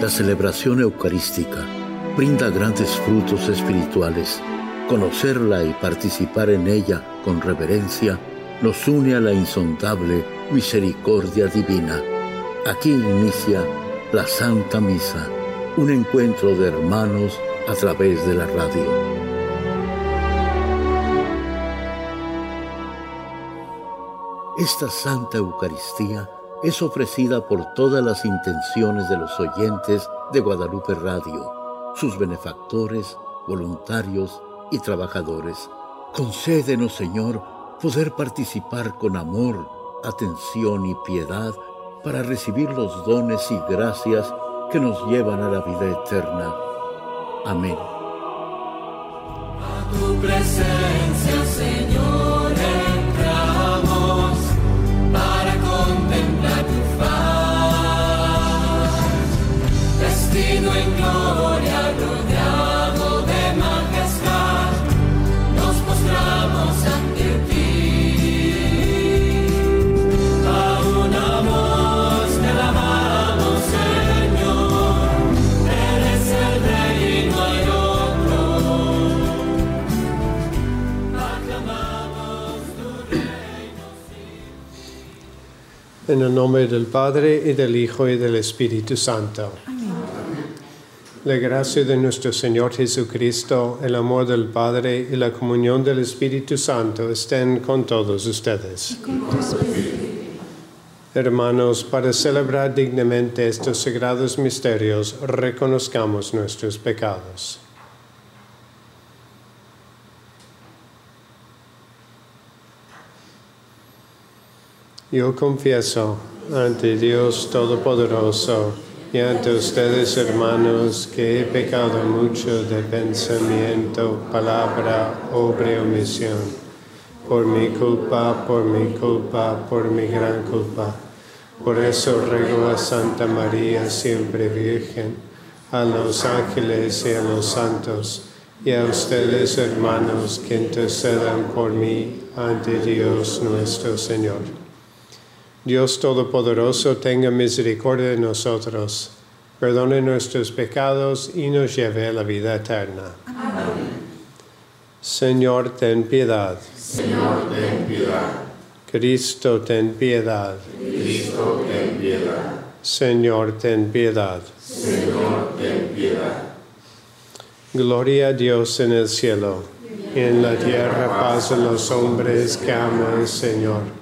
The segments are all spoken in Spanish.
La celebración eucarística brinda grandes frutos espirituales. Conocerla y participar en ella con reverencia nos une a la insondable misericordia divina. Aquí inicia la Santa Misa, un encuentro de hermanos a través de la radio. Esta Santa Eucaristía es ofrecida por todas las intenciones de los oyentes de Guadalupe Radio, sus benefactores, voluntarios y trabajadores. Concédenos, Señor, poder participar con amor, atención y piedad para recibir los dones y gracias que nos llevan a la vida eterna. Amén. En el nombre del Padre y del Hijo y del Espíritu Santo. La gracia de nuestro Señor Jesucristo, el amor del Padre y la comunión del Espíritu Santo estén con todos ustedes. Hermanos, para celebrar dignamente estos sagrados misterios, reconozcamos nuestros pecados. Yo confieso ante Dios Todopoderoso y ante ustedes, hermanos, que he pecado mucho de pensamiento, palabra, obra y omisión. Por mi culpa, por mi culpa, por mi gran culpa. Por eso ruego a Santa María, siempre Virgen, a los ángeles y a los santos, y a ustedes, hermanos, que intercedan por mí ante Dios nuestro Señor. Dios Todopoderoso tenga misericordia de nosotros, perdone nuestros pecados y nos lleve a la vida eterna. Señor, ten piedad. Señor, ten piedad. Cristo, ten piedad. Cristo, ten piedad. Señor, ten piedad. Señor, ten piedad. Gloria a Dios en el cielo, y en la tierra paz a los hombres que aman al Señor.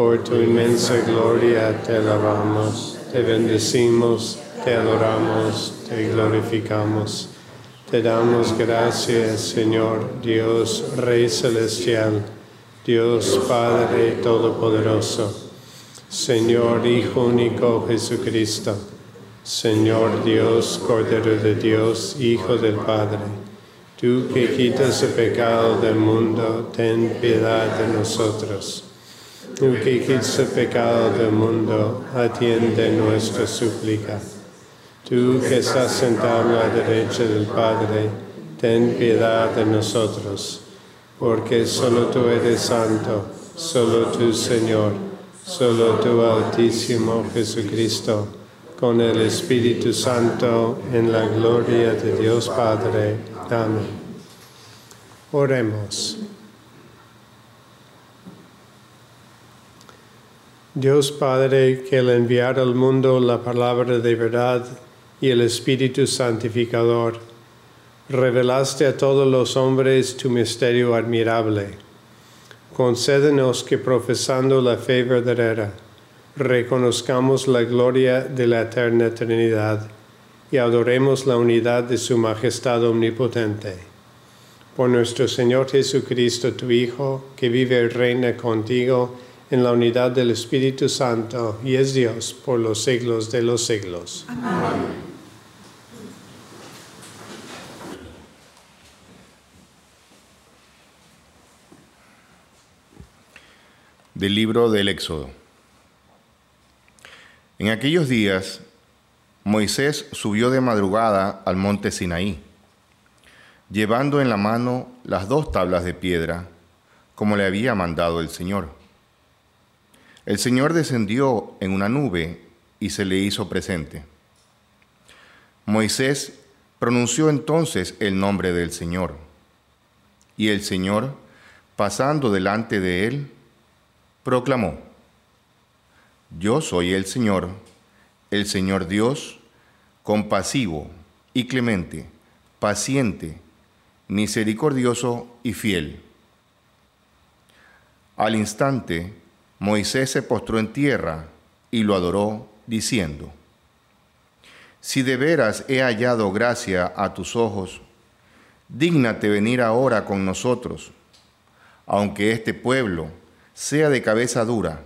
Por tu inmensa gloria te alabamos, te bendecimos, te adoramos, te glorificamos. Te damos gracias, Señor, Dios Rey Celestial, Dios Padre Todopoderoso, Señor Hijo único Jesucristo, Señor Dios, Cordero de Dios, Hijo del Padre. Tú que quitas el pecado del mundo, ten piedad de nosotros. Tú que quitas el pecado del mundo, atiende nuestra súplica. Tú que estás sentado a la derecha del Padre, ten piedad de nosotros, porque solo tú eres santo, solo tú Señor, solo tú Altísimo Jesucristo, con el Espíritu Santo, en la gloria de Dios Padre. Amén. Oremos. Dios Padre, que al enviar al mundo la palabra de verdad y el Espíritu Santificador, revelaste a todos los hombres tu misterio admirable. Concédenos que profesando la fe verdadera, reconozcamos la gloria de la eterna Trinidad y adoremos la unidad de su majestad omnipotente. Por nuestro Señor Jesucristo, tu Hijo, que vive y reina contigo en la unidad del Espíritu Santo y es Dios por los siglos de los siglos. Del libro del Éxodo. En aquellos días, Moisés subió de madrugada al monte Sinaí, llevando en la mano las dos tablas de piedra, como le había mandado el Señor. El Señor descendió en una nube y se le hizo presente. Moisés pronunció entonces el nombre del Señor. Y el Señor, pasando delante de él, proclamó, Yo soy el Señor, el Señor Dios, compasivo y clemente, paciente, misericordioso y fiel. Al instante, Moisés se postró en tierra y lo adoró, diciendo, Si de veras he hallado gracia a tus ojos, dígnate venir ahora con nosotros, aunque este pueblo sea de cabeza dura,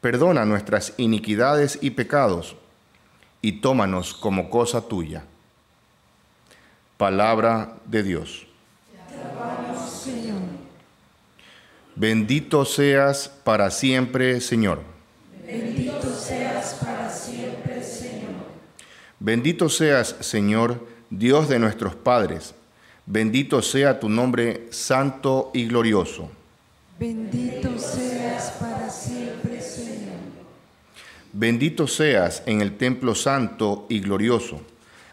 perdona nuestras iniquidades y pecados, y tómanos como cosa tuya. Palabra de Dios. Bendito seas para siempre, Señor. Bendito seas para siempre, Señor. Bendito seas, Señor, Dios de nuestros padres. Bendito sea tu nombre santo y glorioso. Bendito seas para siempre, Señor. Bendito seas en el templo santo y glorioso.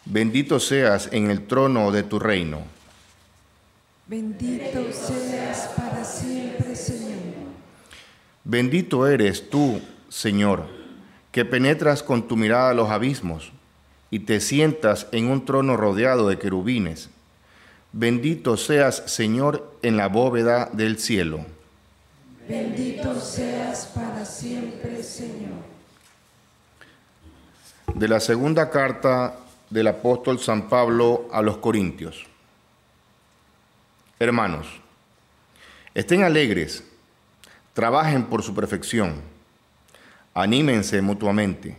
Bendito seas en el trono de tu reino. Bendito seas para siempre, Señor. Bendito eres tú, Señor, que penetras con tu mirada los abismos y te sientas en un trono rodeado de querubines. Bendito seas, Señor, en la bóveda del cielo. Bendito seas para siempre, Señor. De la segunda carta del apóstol San Pablo a los Corintios. Hermanos, estén alegres, trabajen por su perfección, anímense mutuamente,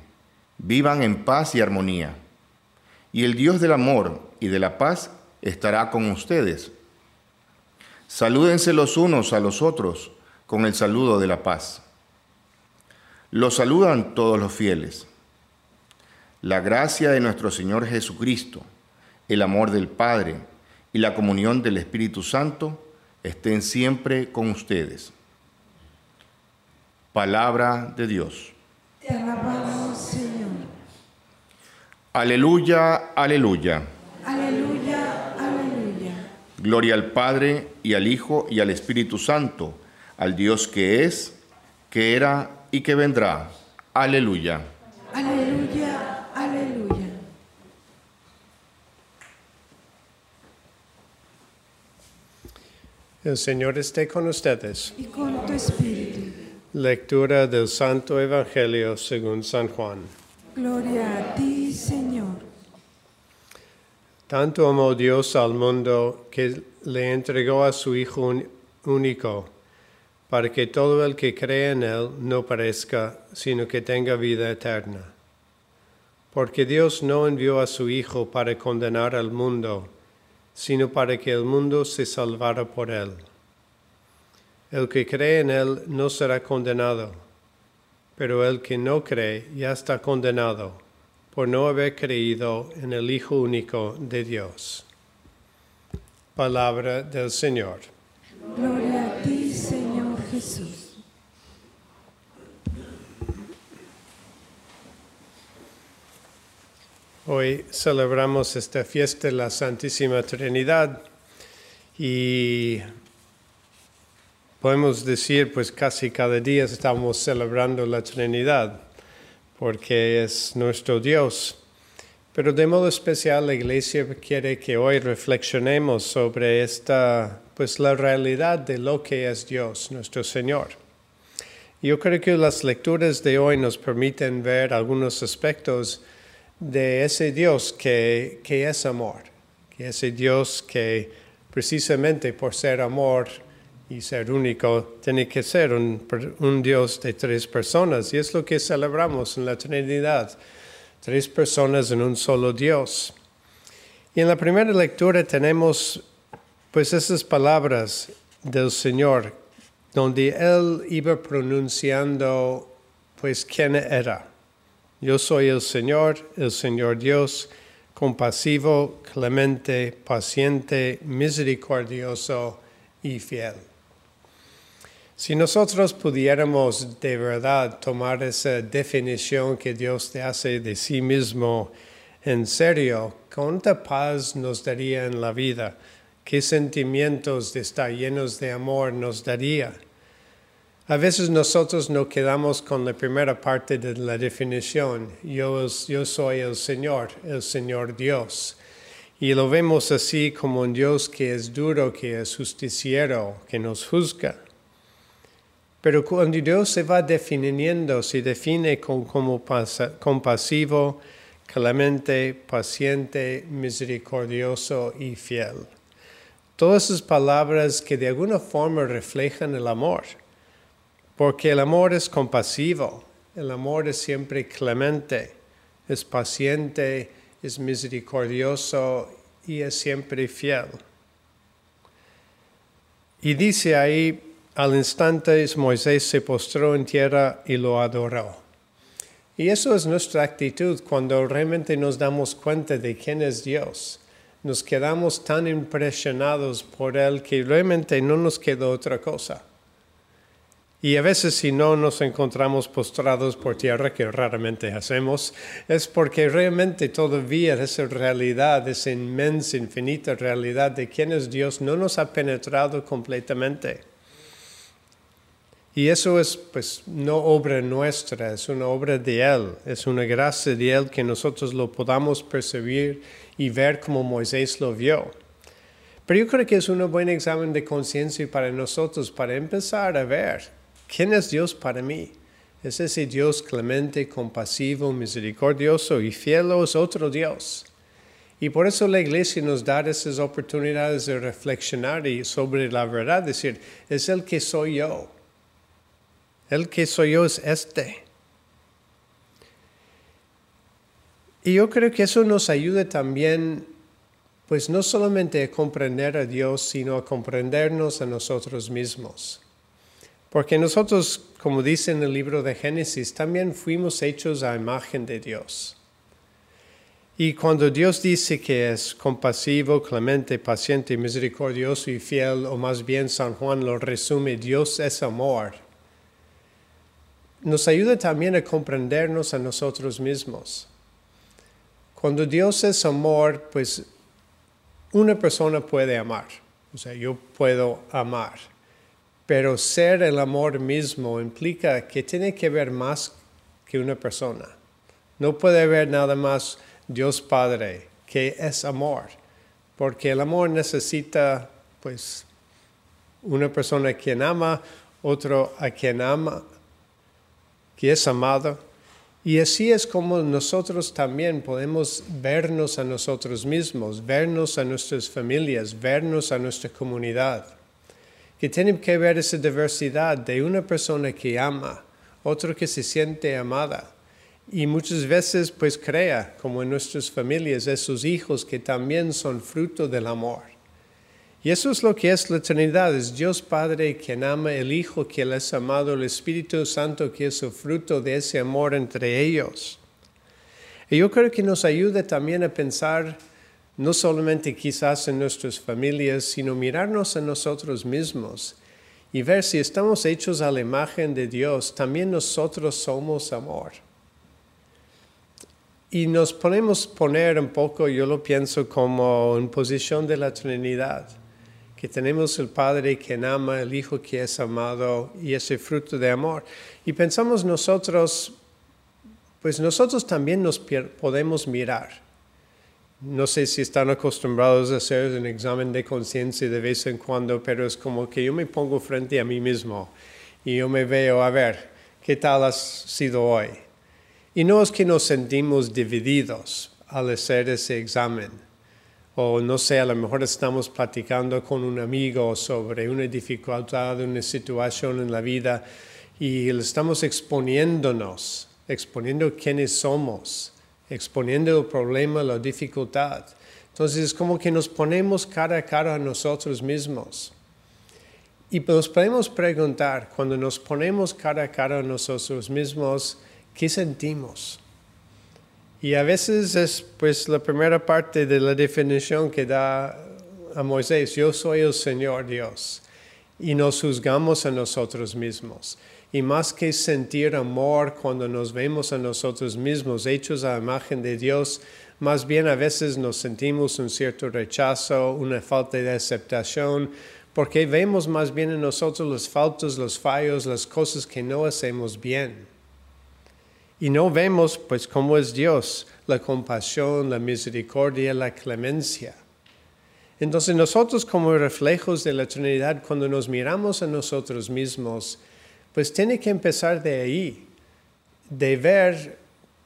vivan en paz y armonía, y el Dios del amor y de la paz estará con ustedes. Salúdense los unos a los otros con el saludo de la paz. Los saludan todos los fieles. La gracia de nuestro Señor Jesucristo, el amor del Padre y la comunión del Espíritu Santo estén siempre con ustedes. Palabra de Dios. Te alabamos, Señor. Aleluya, aleluya. Aleluya, aleluya. Gloria al Padre y al Hijo y al Espíritu Santo, al Dios que es, que era y que vendrá. Aleluya. Aleluya, aleluya. El Señor esté con ustedes. Y con tu espíritu. Lectura del Santo Evangelio según San Juan. Gloria a ti, Señor. Tanto amó Dios al mundo que le entregó a su Hijo un- único, para que todo el que cree en Él no perezca, sino que tenga vida eterna. Porque Dios no envió a su Hijo para condenar al mundo, sino para que el mundo se salvara por Él. El que cree en Él no será condenado, pero el que no cree ya está condenado por no haber creído en el Hijo único de Dios. Palabra del Señor. Gloria a ti, Señor Jesús. Hoy celebramos esta fiesta de la Santísima Trinidad y podemos decir pues casi cada día estamos celebrando la Trinidad porque es nuestro Dios. Pero de modo especial la Iglesia quiere que hoy reflexionemos sobre esta pues la realidad de lo que es Dios, nuestro Señor. Yo creo que las lecturas de hoy nos permiten ver algunos aspectos de ese Dios que, que es amor, que ese Dios que precisamente por ser amor y ser único tiene que ser un, un Dios de tres personas y es lo que celebramos en la Trinidad, tres personas en un solo Dios. Y en la primera lectura tenemos pues esas palabras del Señor donde Él iba pronunciando pues quién era. Yo soy el Señor, el Señor Dios, compasivo, clemente, paciente, misericordioso y fiel. Si nosotros pudiéramos de verdad tomar esa definición que Dios te hace de sí mismo en serio, cuánta paz nos daría en la vida, qué sentimientos de estar llenos de amor nos daría. A veces nosotros no quedamos con la primera parte de la definición, yo, yo soy el Señor, el Señor Dios. Y lo vemos así como un Dios que es duro, que es justiciero, que nos juzga. Pero cuando Dios se va definiendo, se define como compasivo, clemente, paciente, misericordioso y fiel. Todas esas palabras que de alguna forma reflejan el amor, porque el amor es compasivo, el amor es siempre clemente, es paciente, es misericordioso y es siempre fiel. Y dice ahí, al instante Moisés se postró en tierra y lo adoró. Y eso es nuestra actitud cuando realmente nos damos cuenta de quién es Dios. Nos quedamos tan impresionados por Él que realmente no nos queda otra cosa. Y a veces si no nos encontramos postrados por tierra, que raramente hacemos, es porque realmente todavía esa realidad, esa inmensa, infinita realidad de quién es Dios, no nos ha penetrado completamente. Y eso es pues no obra nuestra, es una obra de Él, es una gracia de Él que nosotros lo podamos percibir y ver como Moisés lo vio. Pero yo creo que es un buen examen de conciencia para nosotros, para empezar a ver quién es Dios para mí. ¿Es ese Dios clemente, compasivo, misericordioso y fiel o es otro Dios? Y por eso la iglesia nos da esas oportunidades de reflexionar sobre la verdad, decir, es el que soy yo el que soy yo es este. Y yo creo que eso nos ayuda también, pues no solamente a comprender a Dios, sino a comprendernos a nosotros mismos. Porque nosotros, como dice en el libro de Génesis, también fuimos hechos a imagen de Dios. Y cuando Dios dice que es compasivo, clemente, paciente, misericordioso y fiel, o más bien San Juan lo resume, Dios es amor nos ayuda también a comprendernos a nosotros mismos. Cuando Dios es amor, pues una persona puede amar, o sea, yo puedo amar, pero ser el amor mismo implica que tiene que ver más que una persona. No puede haber nada más Dios Padre, que es amor, porque el amor necesita, pues, una persona a quien ama, otro a quien ama, que es amado. Y así es como nosotros también podemos vernos a nosotros mismos, vernos a nuestras familias, vernos a nuestra comunidad. Que tienen que ver esa diversidad de una persona que ama, otro que se siente amada. Y muchas veces pues crea, como en nuestras familias, esos hijos que también son fruto del amor. Y eso es lo que es la Trinidad, es Dios Padre quien ama, el Hijo que Él es amado, el Espíritu Santo que es el fruto de ese amor entre ellos. Y yo creo que nos ayuda también a pensar no solamente quizás en nuestras familias, sino mirarnos a nosotros mismos y ver si estamos hechos a la imagen de Dios, también nosotros somos amor. Y nos podemos poner un poco, yo lo pienso como en posición de la Trinidad que tenemos el Padre que ama, el Hijo que es amado y ese fruto de amor. Y pensamos nosotros, pues nosotros también nos podemos mirar. No sé si están acostumbrados a hacer un examen de conciencia de vez en cuando, pero es como que yo me pongo frente a mí mismo y yo me veo, a ver, ¿qué tal has sido hoy? Y no es que nos sentimos divididos al hacer ese examen o no sé, a lo mejor estamos platicando con un amigo sobre una dificultad, una situación en la vida y estamos exponiéndonos, exponiendo quiénes somos, exponiendo el problema, la dificultad. Entonces es como que nos ponemos cara a cara a nosotros mismos. Y nos podemos preguntar, cuando nos ponemos cara a cara a nosotros mismos, ¿qué sentimos? Y a veces es pues la primera parte de la definición que da a Moisés, yo soy el Señor Dios. Y nos juzgamos a nosotros mismos. Y más que sentir amor cuando nos vemos a nosotros mismos hechos a imagen de Dios, más bien a veces nos sentimos un cierto rechazo, una falta de aceptación, porque vemos más bien en nosotros los faltos, los fallos, las cosas que no hacemos bien. Y no vemos pues cómo es Dios, la compasión, la misericordia, la clemencia. Entonces nosotros como reflejos de la Trinidad, cuando nos miramos a nosotros mismos, pues tiene que empezar de ahí, de ver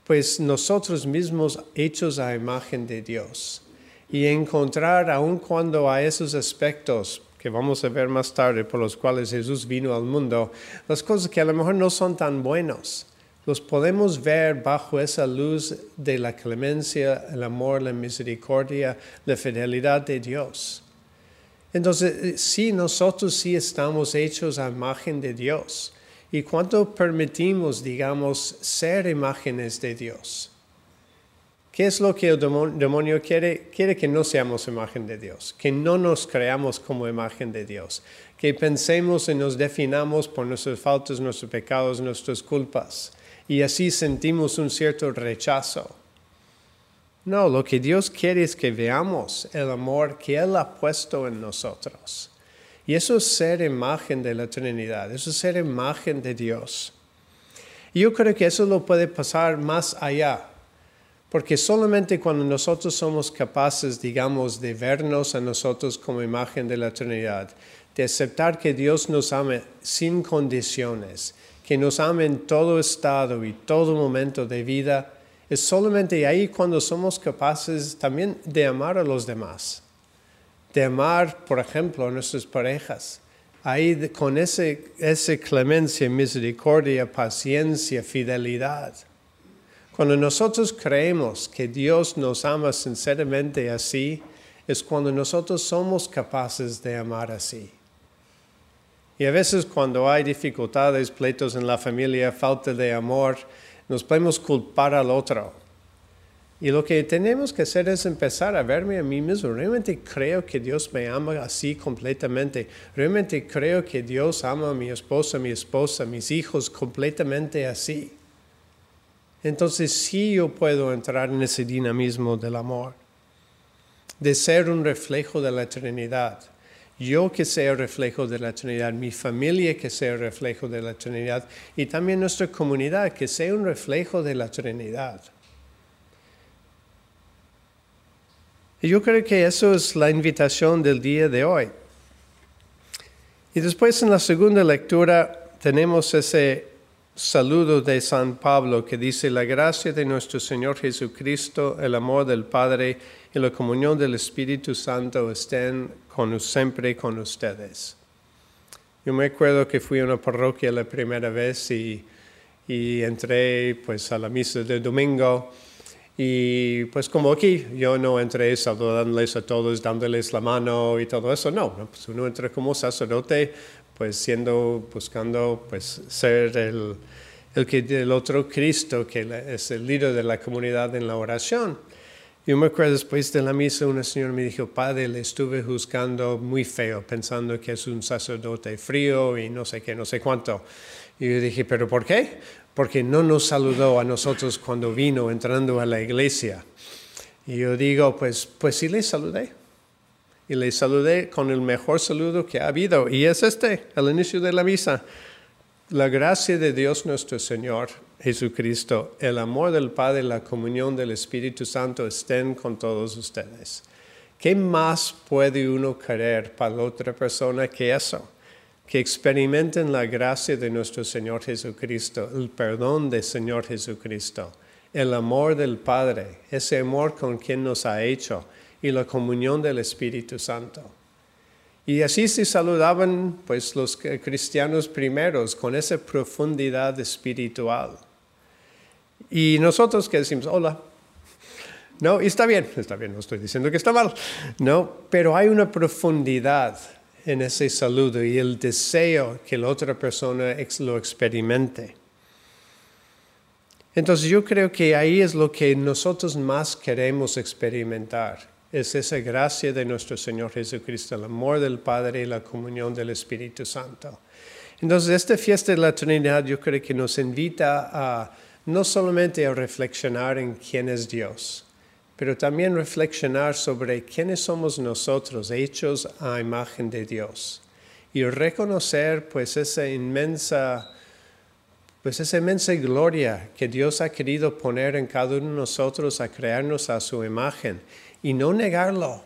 pues nosotros mismos hechos a imagen de Dios y encontrar aun cuando a esos aspectos que vamos a ver más tarde por los cuales Jesús vino al mundo, las cosas que a lo mejor no son tan buenos, los podemos ver bajo esa luz de la clemencia, el amor, la misericordia, la fidelidad de Dios. Entonces, sí, nosotros sí estamos hechos a imagen de Dios. ¿Y cuánto permitimos, digamos, ser imágenes de Dios? ¿Qué es lo que el demonio quiere? Quiere que no seamos imagen de Dios, que no nos creamos como imagen de Dios, que pensemos y nos definamos por nuestras faltas, nuestros pecados, nuestras culpas, y así sentimos un cierto rechazo. No, lo que Dios quiere es que veamos el amor que Él ha puesto en nosotros. Y eso es ser imagen de la Trinidad, eso es ser imagen de Dios. Y yo creo que eso lo puede pasar más allá, porque solamente cuando nosotros somos capaces, digamos, de vernos a nosotros como imagen de la Trinidad, de aceptar que Dios nos ame sin condiciones, que nos ame en todo estado y todo momento de vida, es solamente ahí cuando somos capaces también de amar a los demás, de amar, por ejemplo, a nuestras parejas. Ahí con ese, esa clemencia, misericordia, paciencia, fidelidad. Cuando nosotros creemos que Dios nos ama sinceramente así, es cuando nosotros somos capaces de amar así. Y a veces cuando hay dificultades, pleitos en la familia, falta de amor, nos podemos culpar al otro. Y lo que tenemos que hacer es empezar a verme a mí mismo. Realmente creo que Dios me ama así completamente. Realmente creo que Dios ama a mi esposa, a mi esposa, a mis hijos completamente así. Entonces sí yo puedo entrar en ese dinamismo del amor, de ser un reflejo de la Trinidad yo que sea reflejo de la Trinidad, mi familia que sea reflejo de la Trinidad y también nuestra comunidad que sea un reflejo de la Trinidad. Y yo creo que eso es la invitación del día de hoy. Y después en la segunda lectura tenemos ese saludo de San Pablo que dice, la gracia de nuestro Señor Jesucristo, el amor del Padre y la comunión del Espíritu Santo estén con, siempre con ustedes. Yo me acuerdo que fui a una parroquia la primera vez y, entré pues a la misa del domingo y pues como aquí, yo no entré saludándoles a todos, dándoles la mano y todo eso, no, pues uno entra como sacerdote, pues siendo, buscando pues ser el, el, que, el otro Cristo, que es el líder de la comunidad en la oración. Yo me acuerdo después de la misa, una señora me dijo, padre, le estuve juzgando muy feo, pensando que es un sacerdote frío y no sé qué, no sé cuánto. Y yo dije, ¿pero por qué? Porque no nos saludó a nosotros cuando vino entrando a la iglesia. Y yo digo, pues, pues sí le saludé. Y le saludé con el mejor saludo que ha habido. Y es este, al inicio de la misa. La gracia de Dios nuestro Señor Jesucristo, el amor del Padre y la comunión del Espíritu Santo estén con todos ustedes. ¿Qué más puede uno querer para la otra persona que eso? Que experimenten la gracia de nuestro Señor Jesucristo, el perdón del Señor Jesucristo, el amor del Padre, ese amor con quien nos ha hecho y la comunión del Espíritu Santo. Y así se saludaban pues los cristianos primeros con esa profundidad espiritual. Y nosotros que decimos, hola. No, y está bien, está bien, no estoy diciendo que está mal. No, pero hay una profundidad en ese saludo y el deseo que la otra persona lo experimente. Entonces yo creo que ahí es lo que nosotros más queremos experimentar. Es esa gracia de nuestro Señor Jesucristo, el amor del Padre y la comunión del Espíritu Santo. Entonces, esta fiesta de la Trinidad yo creo que nos invita a no solamente a reflexionar en quién es Dios, pero también reflexionar sobre quiénes somos nosotros, hechos a imagen de Dios, y reconocer pues esa inmensa pues esa inmensa gloria que Dios ha querido poner en cada uno de nosotros a crearnos a su imagen y no negarlo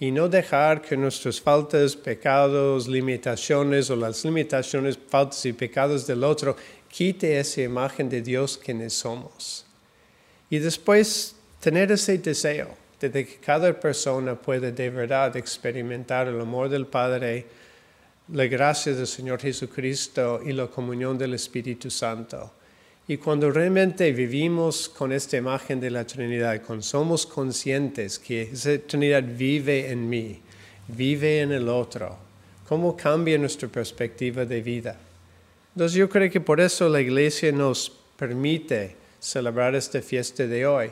y no dejar que nuestras faltas, pecados, limitaciones o las limitaciones, faltas y pecados del otro quite esa imagen de Dios quienes somos. Y después tener ese deseo de que cada persona pueda de verdad experimentar el amor del Padre, la gracia del Señor Jesucristo y la comunión del Espíritu Santo. Y cuando realmente vivimos con esta imagen de la Trinidad, cuando somos conscientes que esa Trinidad vive en mí, vive en el otro, ¿cómo cambia nuestra perspectiva de vida? Entonces yo creo que por eso la iglesia nos permite celebrar esta fiesta de hoy.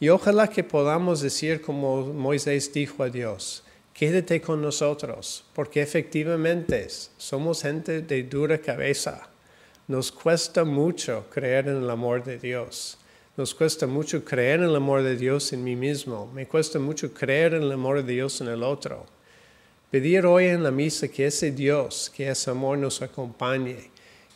Y ojalá que podamos decir como Moisés dijo a Dios, quédate con nosotros, porque efectivamente somos gente de dura cabeza. Nos cuesta mucho creer en el amor de Dios. Nos cuesta mucho creer en el amor de Dios en mí mismo. Me cuesta mucho creer en el amor de Dios en el otro. Pedir hoy en la misa que ese Dios, que ese amor nos acompañe.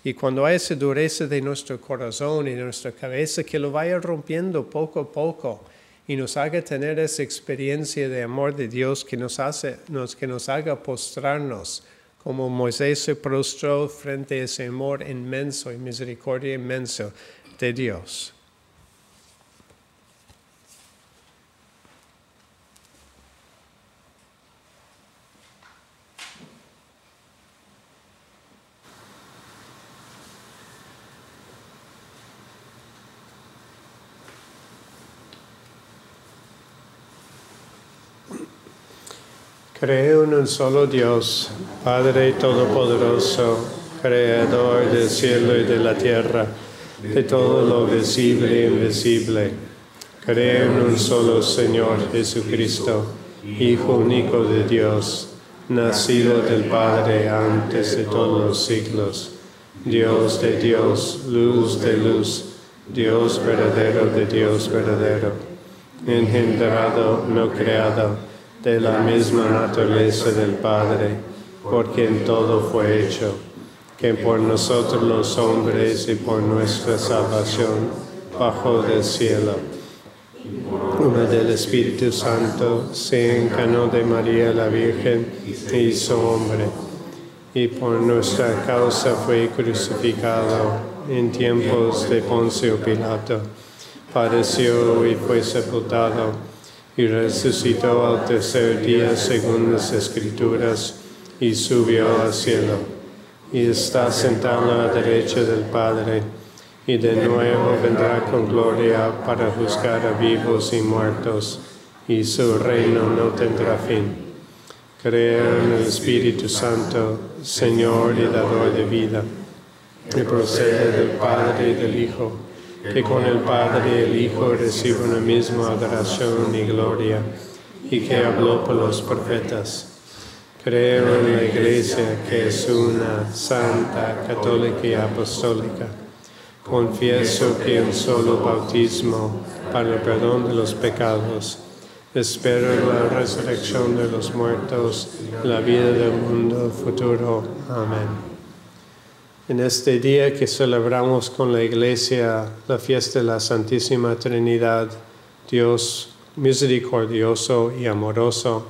Y cuando hay esa dureza de nuestro corazón y de nuestra cabeza, que lo vaya rompiendo poco a poco y nos haga tener esa experiencia de amor de Dios que nos, hace, nos, que nos haga postrarnos como Moisés se prostró frente a ese amor inmenso y misericordia inmenso de Dios. Creo en un solo Dios, Padre Todopoderoso, Creador del cielo y de la tierra, de todo lo visible e invisible. Creo en un solo Señor Jesucristo, Hijo único de Dios, nacido del Padre antes de todos los siglos, Dios de Dios, luz de luz, Dios verdadero de Dios verdadero, engendrado, no creado de la misma naturaleza del Padre, por quien todo fue hecho, que por nosotros los hombres y por nuestra salvación bajó del cielo. Una del Espíritu Santo se encarnó de María la Virgen e hizo hombre, y por nuestra causa fue crucificado en tiempos de Poncio Pilato. Padeció y fue sepultado y resucitó al tercer día según las escrituras y subió al cielo y está sentado a la derecha del Padre y de nuevo vendrá con gloria para juzgar a vivos y muertos y su reino no tendrá fin. Creo en el Espíritu Santo, Señor y dador de vida, que procede del Padre y del Hijo que con el Padre y el Hijo recibe una misma adoración y gloria, y que habló por los profetas. Creo en la Iglesia que es una, santa, católica y apostólica. Confieso que un solo bautismo para el perdón de los pecados. Espero la resurrección de los muertos, la vida del mundo futuro. Amén. En este día que celebramos con la Iglesia la fiesta de la Santísima Trinidad, Dios misericordioso y amoroso,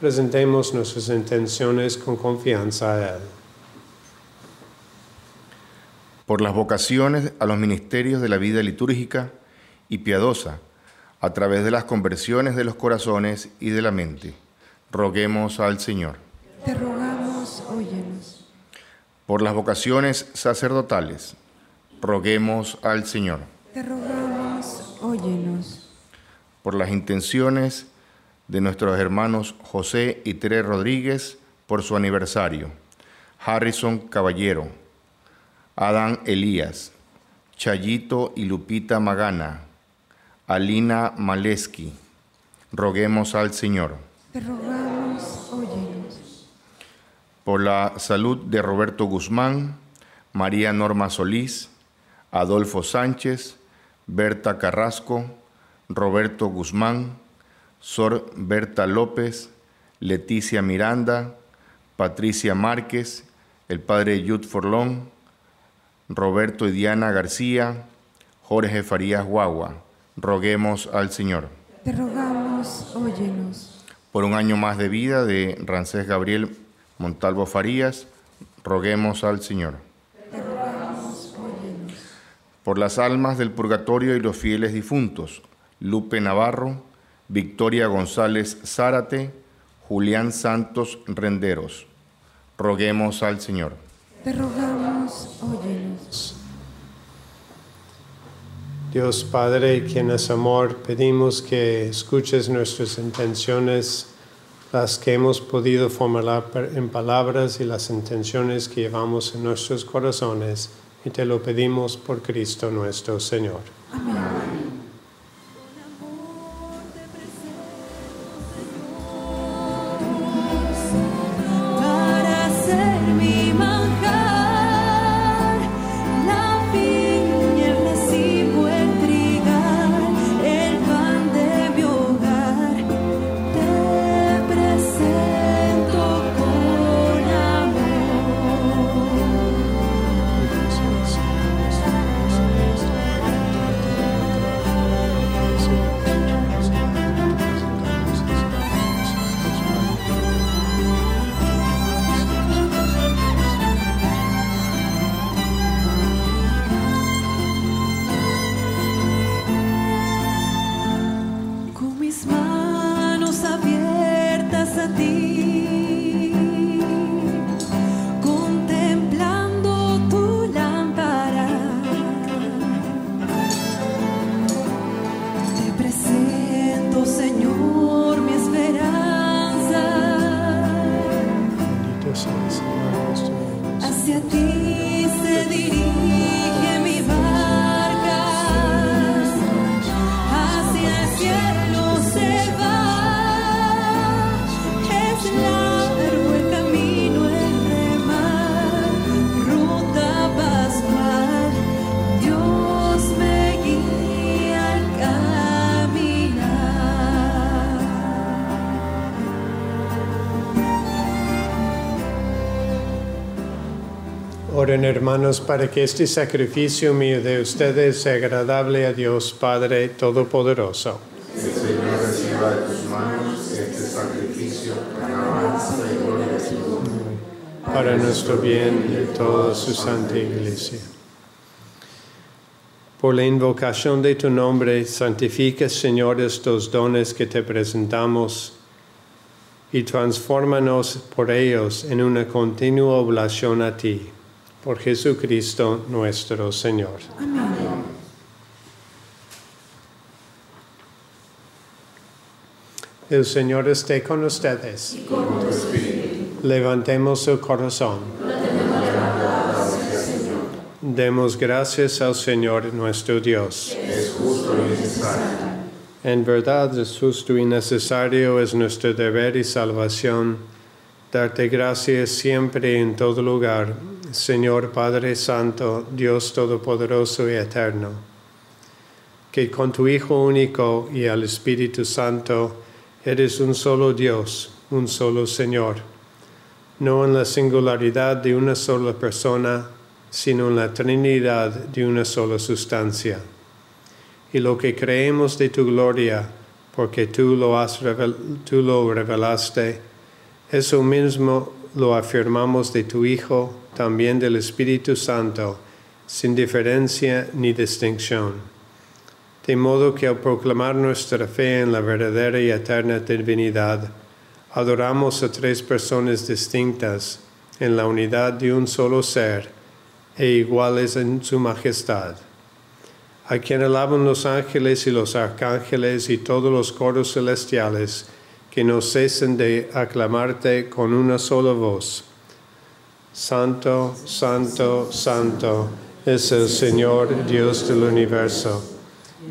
presentemos nuestras intenciones con confianza a Él. Por las vocaciones a los ministerios de la vida litúrgica y piadosa, a través de las conversiones de los corazones y de la mente, roguemos al Señor. Te rogamos, óyenos por las vocaciones sacerdotales, roguemos al Señor. Te rogamos, óyenos. Por las intenciones de nuestros hermanos José y Tere Rodríguez por su aniversario, Harrison Caballero, Adán Elías, Chayito y Lupita Magana, Alina Maleski, roguemos al Señor. Te rogamos, óyenos por la salud de Roberto Guzmán, María Norma Solís, Adolfo Sánchez, Berta Carrasco, Roberto Guzmán, Sor Berta López, Leticia Miranda, Patricia Márquez, el padre Yud Forlón, Roberto y Diana García, Jorge Farías Guagua. Roguemos al Señor. Te rogamos, óyenos. Por un año más de vida de Rancés Gabriel Montalvo Farías, roguemos al Señor. Te rogamos, óyenos. Por las almas del purgatorio y los fieles difuntos, Lupe Navarro, Victoria González Zárate, Julián Santos Renderos. Roguemos al Señor. Te rogamos, óyenos. Dios Padre, quien es amor, pedimos que escuches nuestras intenciones, las que hemos podido formular en palabras y las intenciones que llevamos en nuestros corazones, y te lo pedimos por Cristo nuestro Señor. Para hermanos para que este sacrificio mío de ustedes sea agradable a Dios Padre Todopoderoso. El Señor reciba de tus manos este sacrificio alabanza y gloria para nuestro bien y de toda su santa iglesia. Por la invocación de tu nombre, santifica, Señor, estos dones que te presentamos y transfórmanos por ellos en una continua oblación a ti. Por Jesucristo nuestro Señor. El Señor esté con ustedes. Levantemos el corazón. Demos gracias al Señor nuestro Dios. Es justo y necesario. En verdad es justo y necesario, es nuestro deber y salvación, darte gracias siempre y en todo lugar, Señor Padre Santo, Dios Todopoderoso y Eterno, que con tu Hijo único y al Espíritu Santo eres un solo Dios, un solo Señor, no en la singularidad de una sola persona, sino en la Trinidad de una sola sustancia. Y lo que creemos de tu gloria, porque tú lo, has tú lo revelaste, eso mismo lo afirmamos de tu Hijo, también del Espíritu Santo, sin diferencia ni distinción. De modo que al proclamar nuestra fe en la verdadera y eterna divinidad, adoramos a tres personas distintas en la unidad de un solo ser e iguales en su majestad a quien alaban los ángeles y los arcángeles y todos los coros celestiales, que no cesen de aclamarte con una sola voz. Santo, santo, santo es el Señor Dios del universo.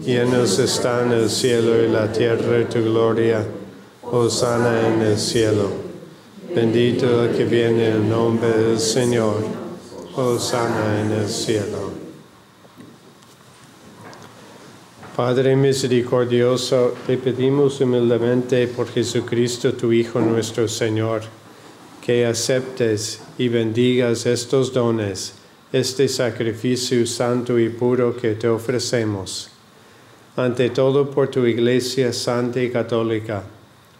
Llenos están el cielo y la tierra de tu gloria. Hosana en el cielo. Bendito el que viene en nombre del Señor. Hosanna en el cielo. Padre misericordioso, te pedimos humildemente por Jesucristo, tu Hijo nuestro Señor, que aceptes y bendigas estos dones, este sacrificio santo y puro que te ofrecemos. Ante todo por tu Iglesia Santa y Católica,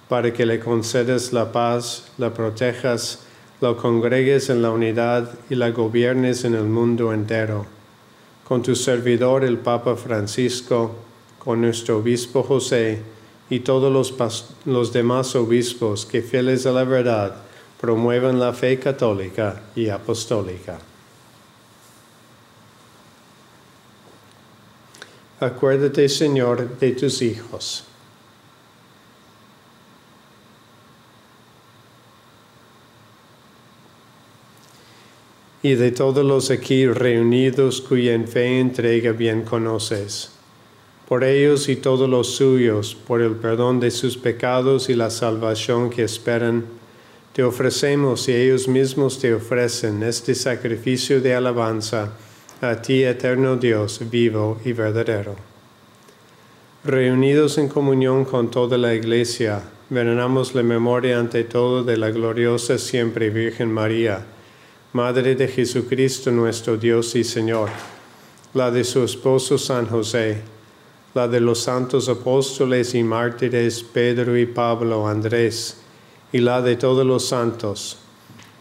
para que le concedas la paz, la protejas, la congregues en la unidad y la gobiernes en el mundo entero. Con tu servidor el Papa Francisco, con nuestro obispo José y todos los, los demás obispos que fieles a la verdad promuevan la fe católica y apostólica. Acuérdate, Señor, de tus hijos. Y de todos los aquí reunidos cuya fe entrega bien conoces. Por ellos y todos los suyos, por el perdón de sus pecados y la salvación que esperan, te ofrecemos y ellos mismos te ofrecen este sacrificio de alabanza a ti, eterno Dios, vivo y verdadero. Reunidos en comunión con toda la Iglesia, veneramos la memoria ante todo de la gloriosa siempre Virgen María, Madre de Jesucristo nuestro Dios y Señor, la de su esposo San José, la de los santos apóstoles y mártires Pedro y Pablo, Andrés, y la de todos los santos.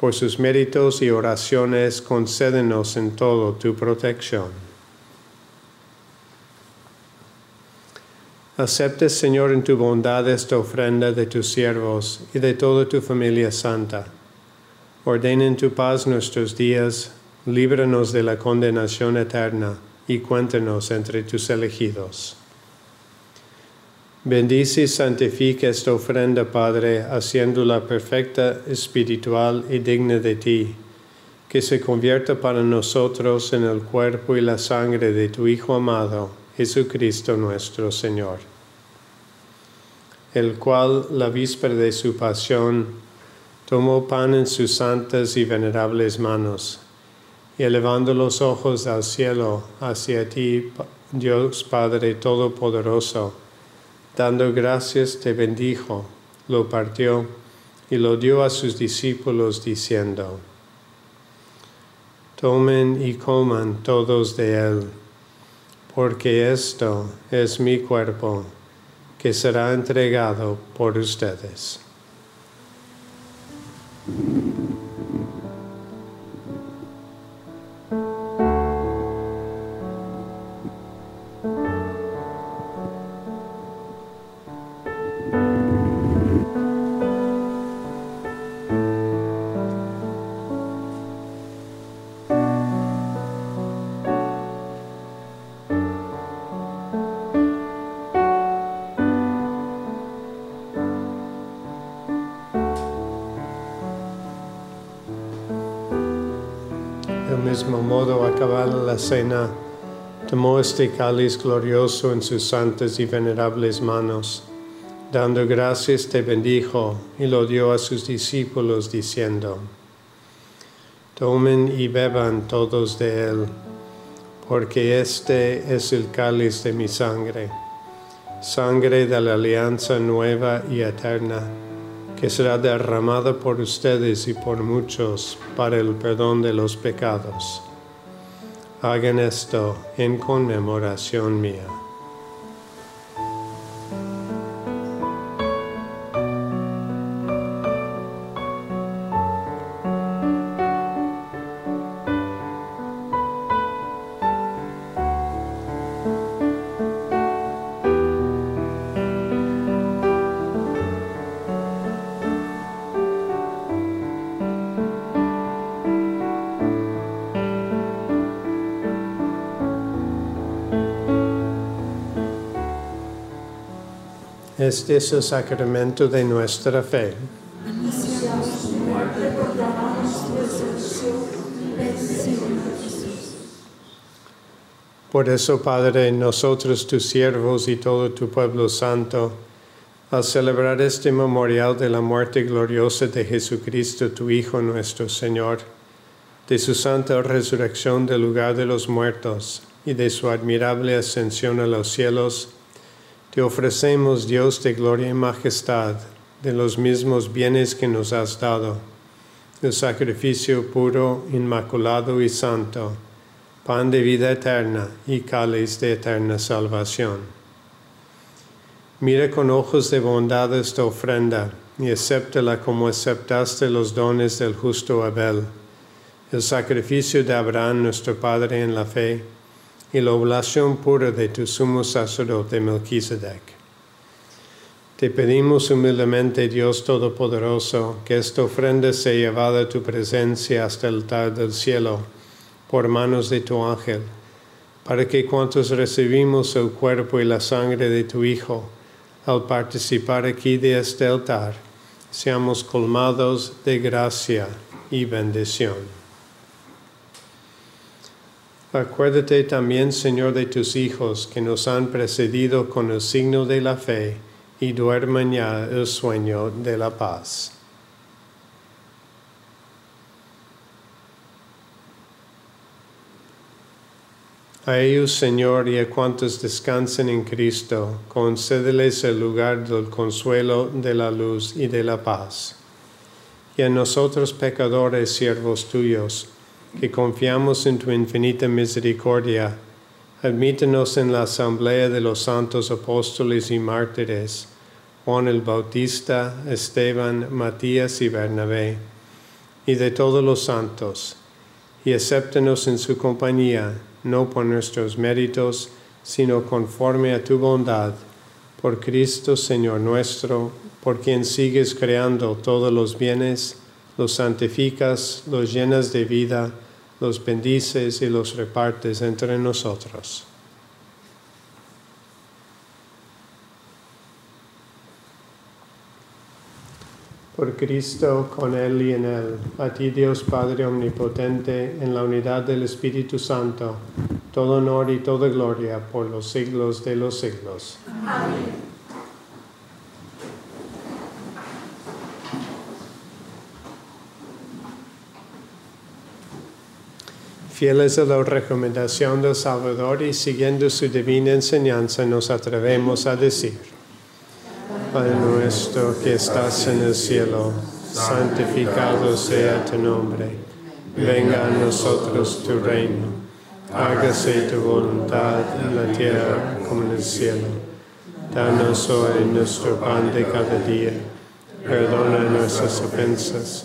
Por sus méritos y oraciones, concédenos en todo tu protección. Aceptes, Señor, en tu bondad esta ofrenda de tus siervos y de toda tu familia santa. Ordena en tu paz nuestros días, líbranos de la condenación eterna y cuéntanos entre tus elegidos. Bendice y santifica esta ofrenda, Padre, haciéndola perfecta, espiritual y digna de ti, que se convierta para nosotros en el cuerpo y la sangre de tu Hijo amado, Jesucristo nuestro Señor, el cual, la víspera de su pasión, tomó pan en sus santas y venerables manos, y elevando los ojos al cielo hacia ti, Dios Padre Todopoderoso, dando gracias te bendijo, lo partió y lo dio a sus discípulos diciendo, Tomen y coman todos de él, porque esto es mi cuerpo que será entregado por ustedes. Mismo modo, acabada la cena, tomó este cáliz glorioso en sus santas y venerables manos. Dando gracias te bendijo y lo dio a sus discípulos diciendo, Tomen y beban todos de él, porque este es el cáliz de mi sangre, sangre de la alianza nueva y eterna que será derramada por ustedes y por muchos para el perdón de los pecados. Hagan esto en conmemoración mía. Este es el sacramento de nuestra fe. Por eso, Padre, nosotros tus siervos y todo tu pueblo santo, al celebrar este memorial de la muerte gloriosa de Jesucristo, tu Hijo nuestro Señor, de su santa resurrección del lugar de los muertos y de su admirable ascensión a los cielos, te ofrecemos, Dios de gloria y majestad, de los mismos bienes que nos has dado, el sacrificio puro, inmaculado y santo, pan de vida eterna y cáliz de eterna salvación. Mira con ojos de bondad esta ofrenda y acéptala como aceptaste los dones del justo Abel, el sacrificio de Abraham nuestro Padre en la fe y la oblación pura de tu sumo sacerdote Melquisedec. Te pedimos humildemente, Dios Todopoderoso, que esta ofrenda sea llevada a tu presencia hasta el altar del cielo por manos de tu ángel, para que cuantos recibimos el cuerpo y la sangre de tu Hijo, al participar aquí de este altar, seamos colmados de gracia y bendición. Acuérdate también, Señor, de tus hijos que nos han precedido con el signo de la fe y duermen ya el sueño de la paz. A ellos, Señor, y a cuantos descansen en Cristo, concédeles el lugar del consuelo, de la luz y de la paz. Y a nosotros, pecadores, siervos tuyos, que confiamos en tu infinita misericordia, admítenos en la asamblea de los santos apóstoles y mártires, Juan el Bautista, Esteban, Matías y Bernabé, y de todos los santos, y acéptenos en su compañía, no por nuestros méritos, sino conforme a tu bondad, por Cristo Señor nuestro, por quien sigues creando todos los bienes, los santificas, los llenas de vida, los bendices y los repartes entre nosotros. Por Cristo, con Él y en Él, a ti Dios Padre Omnipotente, en la unidad del Espíritu Santo, todo honor y toda gloria por los siglos de los siglos. Fieles a la recomendación del Salvador y siguiendo su divina enseñanza, nos atrevemos a decir, Padre nuestro que estás en el cielo, santificado sea tu nombre, venga a nosotros tu reino, hágase tu voluntad en la tierra como en el cielo. Danos hoy nuestro pan de cada día, perdona nuestras ofensas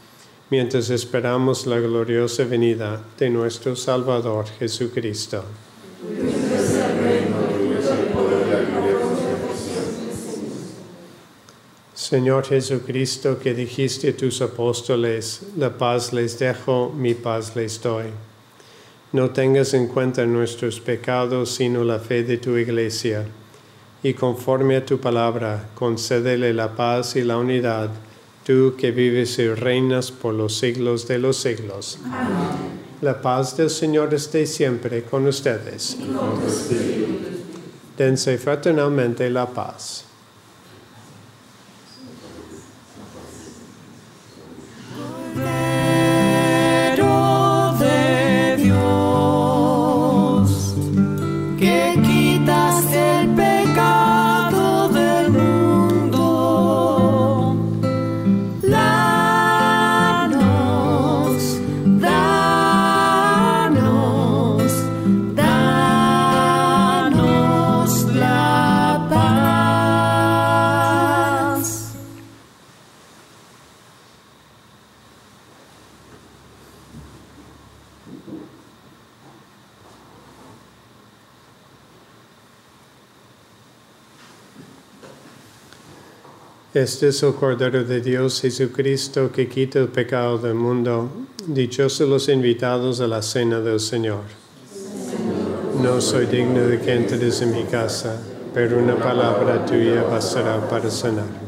mientras esperamos la gloriosa venida de nuestro Salvador Jesucristo. Señor Jesucristo, que dijiste a tus apóstoles, la paz les dejo, mi paz les doy. No tengas en cuenta nuestros pecados, sino la fe de tu iglesia, y conforme a tu palabra, concédele la paz y la unidad tú que vives y reinas por los siglos de los siglos. La paz del Señor esté siempre con ustedes. Dense fraternalmente la paz. Este es el Cordero de Dios Jesucristo que quita el pecado del mundo. Dichosos los invitados a la cena del Señor. No soy digno de que entres en mi casa, pero una palabra tuya bastará para sanarme.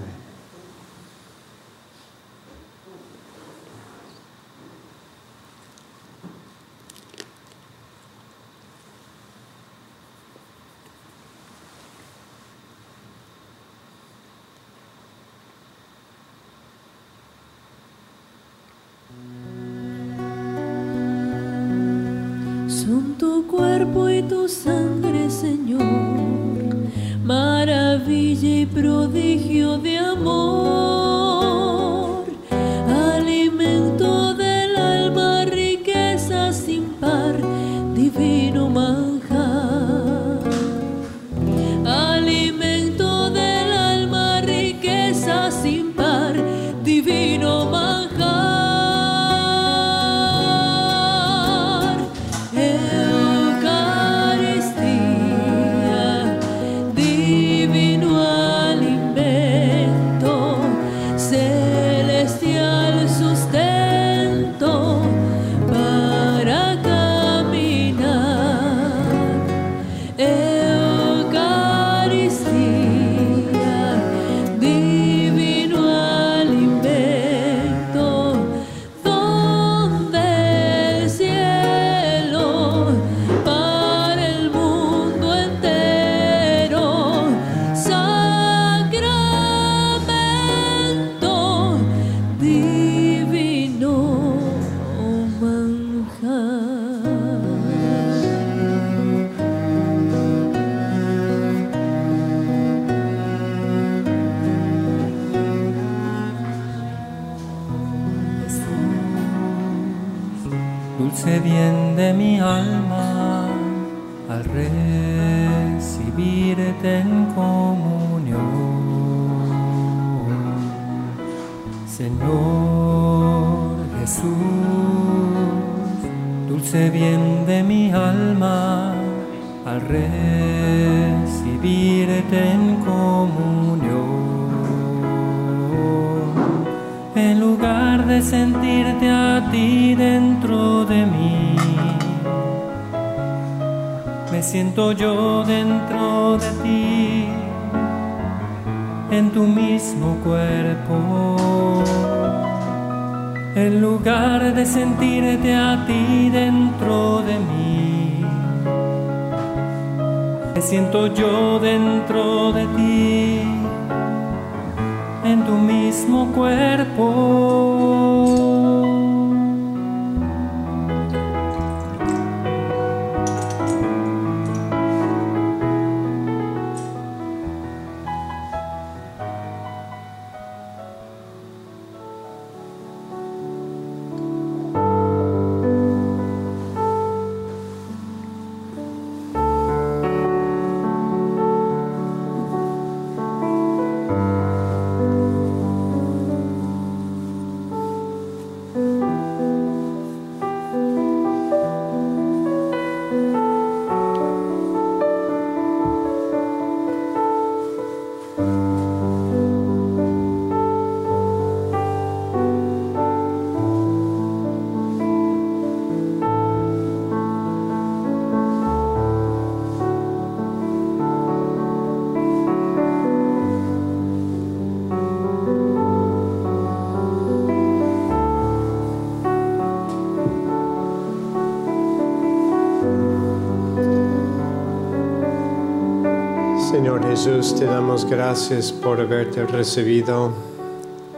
Jesús, te damos gracias por haberte recibido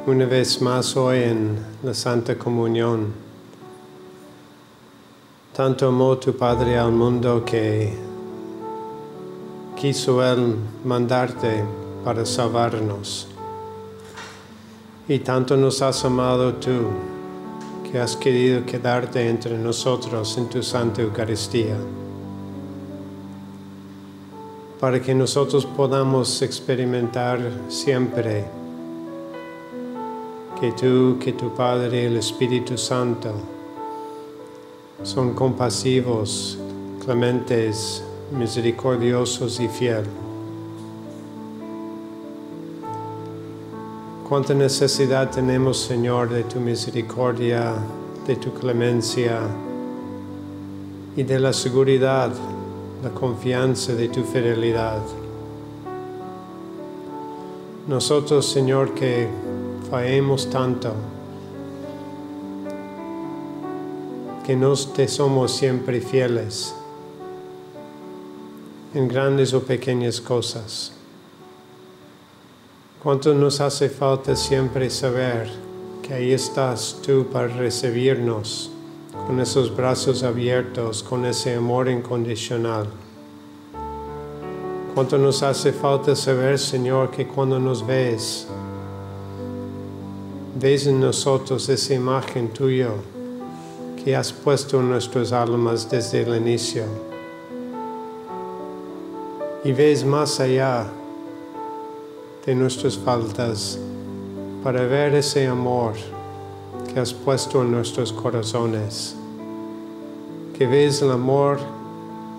una vez más hoy en la Santa Comunión. Tanto amó tu Padre al mundo que quiso Él mandarte para salvarnos. Y tanto nos has amado tú que has querido quedarte entre nosotros en tu Santa Eucaristía para que nosotros podamos experimentar siempre que tú, que tu Padre y el Espíritu Santo son compasivos, clementes, misericordiosos y fieles. Cuánta necesidad tenemos, Señor, de tu misericordia, de tu clemencia y de la seguridad la confianza de tu fidelidad. Nosotros, Señor, que fallemos tanto, que nos te somos siempre fieles en grandes o pequeñas cosas. Cuánto nos hace falta siempre saber que ahí estás tú para recibirnos con esos brazos abiertos, con ese amor incondicional. Cuánto nos hace falta saber, Señor, que cuando nos ves, ves en nosotros esa imagen tuya que has puesto en nuestras almas desde el inicio. Y ves más allá de nuestras faltas para ver ese amor que has puesto en nuestros corazones. Que ves el amor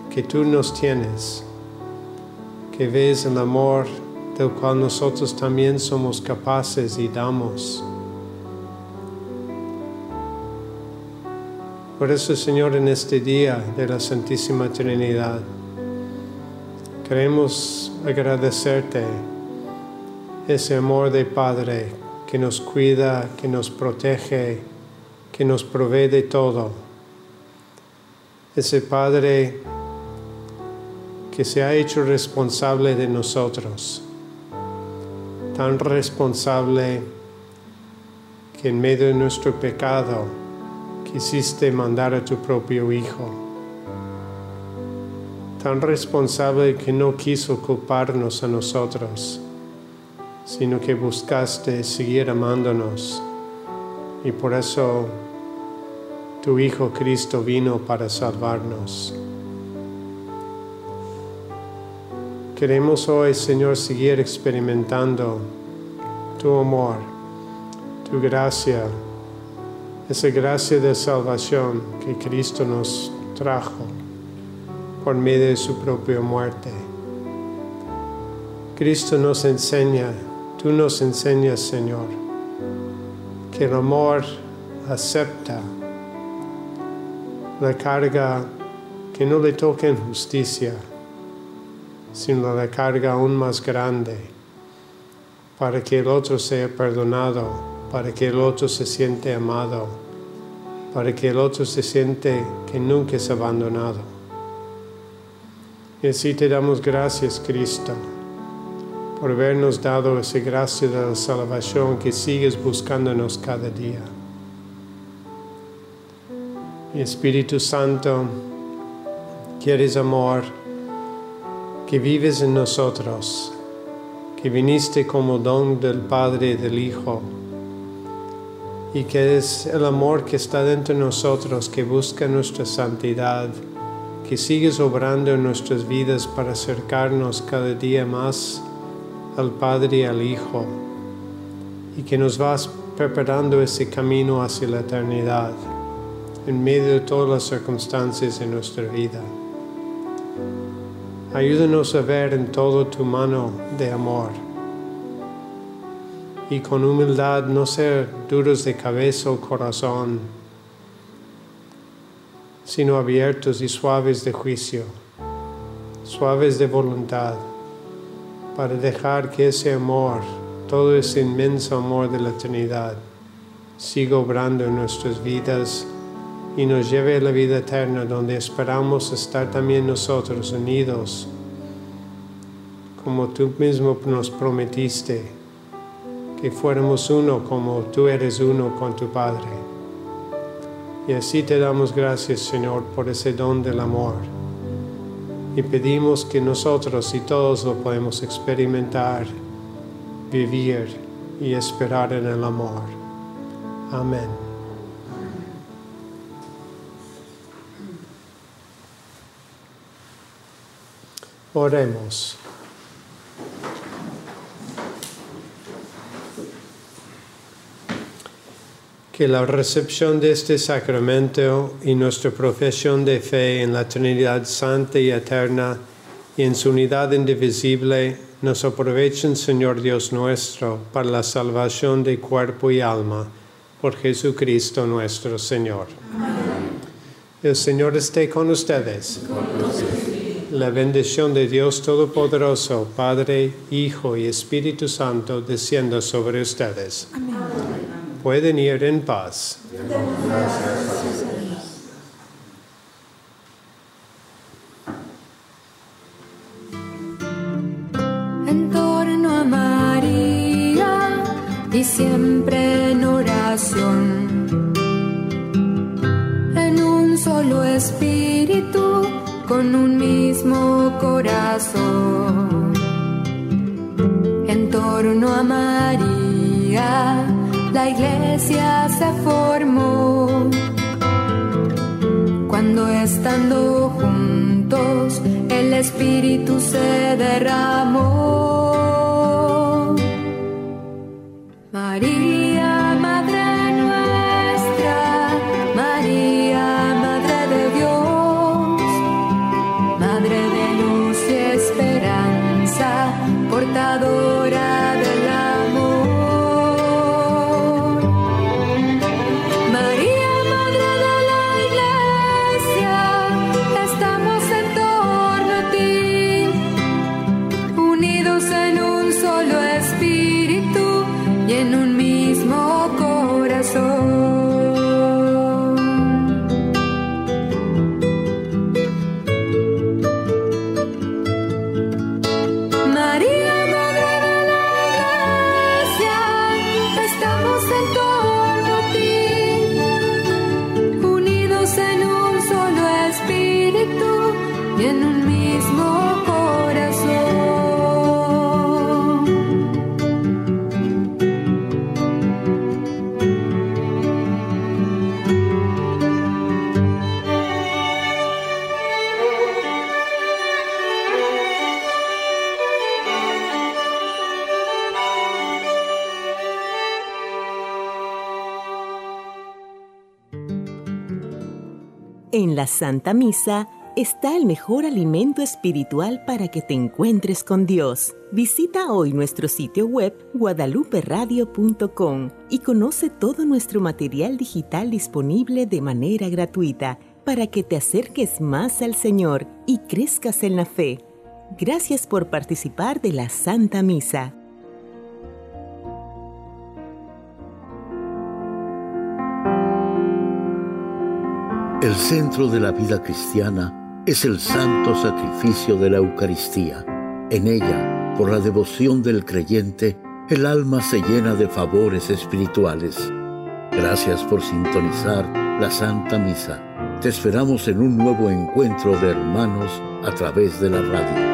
que tú nos tienes. Que ves el amor del cual nosotros también somos capaces y damos. Por eso, Señor, en este día de la Santísima Trinidad, queremos agradecerte ese amor de Padre que nos cuida, que nos protege, que nos provee de todo. Ese Padre que se ha hecho responsable de nosotros, tan responsable que en medio de nuestro pecado quisiste mandar a tu propio Hijo, tan responsable que no quiso culparnos a nosotros sino que buscaste seguir amándonos y por eso tu Hijo Cristo vino para salvarnos. Queremos hoy, Señor, seguir experimentando tu amor, tu gracia, esa gracia de salvación que Cristo nos trajo por medio de su propia muerte. Cristo nos enseña Tú nos enseñas, Señor, que el amor acepta la carga que no le toca en justicia, sino la carga aún más grande, para que el otro sea perdonado, para que el otro se siente amado, para que el otro se siente que nunca es abandonado. Y así te damos gracias, Cristo por habernos dado esa gracia de la salvación que sigues buscándonos cada día. Espíritu Santo, que eres amor, que vives en nosotros, que viniste como don del Padre y del Hijo, y que es el amor que está dentro de nosotros, que busca nuestra santidad, que sigues obrando en nuestras vidas para acercarnos cada día más al Padre y al Hijo, y que nos vas preparando ese camino hacia la eternidad en medio de todas las circunstancias de nuestra vida. Ayúdanos a ver en todo tu mano de amor y con humildad no ser duros de cabeza o corazón, sino abiertos y suaves de juicio, suaves de voluntad para dejar que ese amor, todo ese inmenso amor de la Trinidad, siga obrando en nuestras vidas y nos lleve a la vida eterna donde esperamos estar también nosotros unidos, como tú mismo nos prometiste, que fuéramos uno como tú eres uno con tu Padre. Y así te damos gracias, Señor, por ese don del amor y pedimos que nosotros y todos lo podemos experimentar, vivir y esperar en el amor. Amén. Oremos. Que la recepción de este sacramento y nuestra profesión de fe en la Trinidad Santa y Eterna y en su unidad indivisible nos aprovechen, Señor Dios nuestro, para la salvación de cuerpo y alma, por Jesucristo nuestro Señor. El Señor esté con ustedes. la bendición de Dios Todopoderoso, Padre, Hijo y Espíritu Santo, descienda sobre ustedes. Pueden ir en paz. Se derramó. En la Santa Misa está el mejor alimento espiritual para que te encuentres con Dios. Visita hoy nuestro sitio web guadaluperadio.com y conoce todo nuestro material digital disponible de manera gratuita para que te acerques más al Señor y crezcas en la fe. Gracias por participar de la Santa Misa. El centro de la vida cristiana es el santo sacrificio de la Eucaristía. En ella, por la devoción del creyente, el alma se llena de favores espirituales. Gracias por sintonizar la Santa Misa. Te esperamos en un nuevo encuentro de hermanos a través de la radio.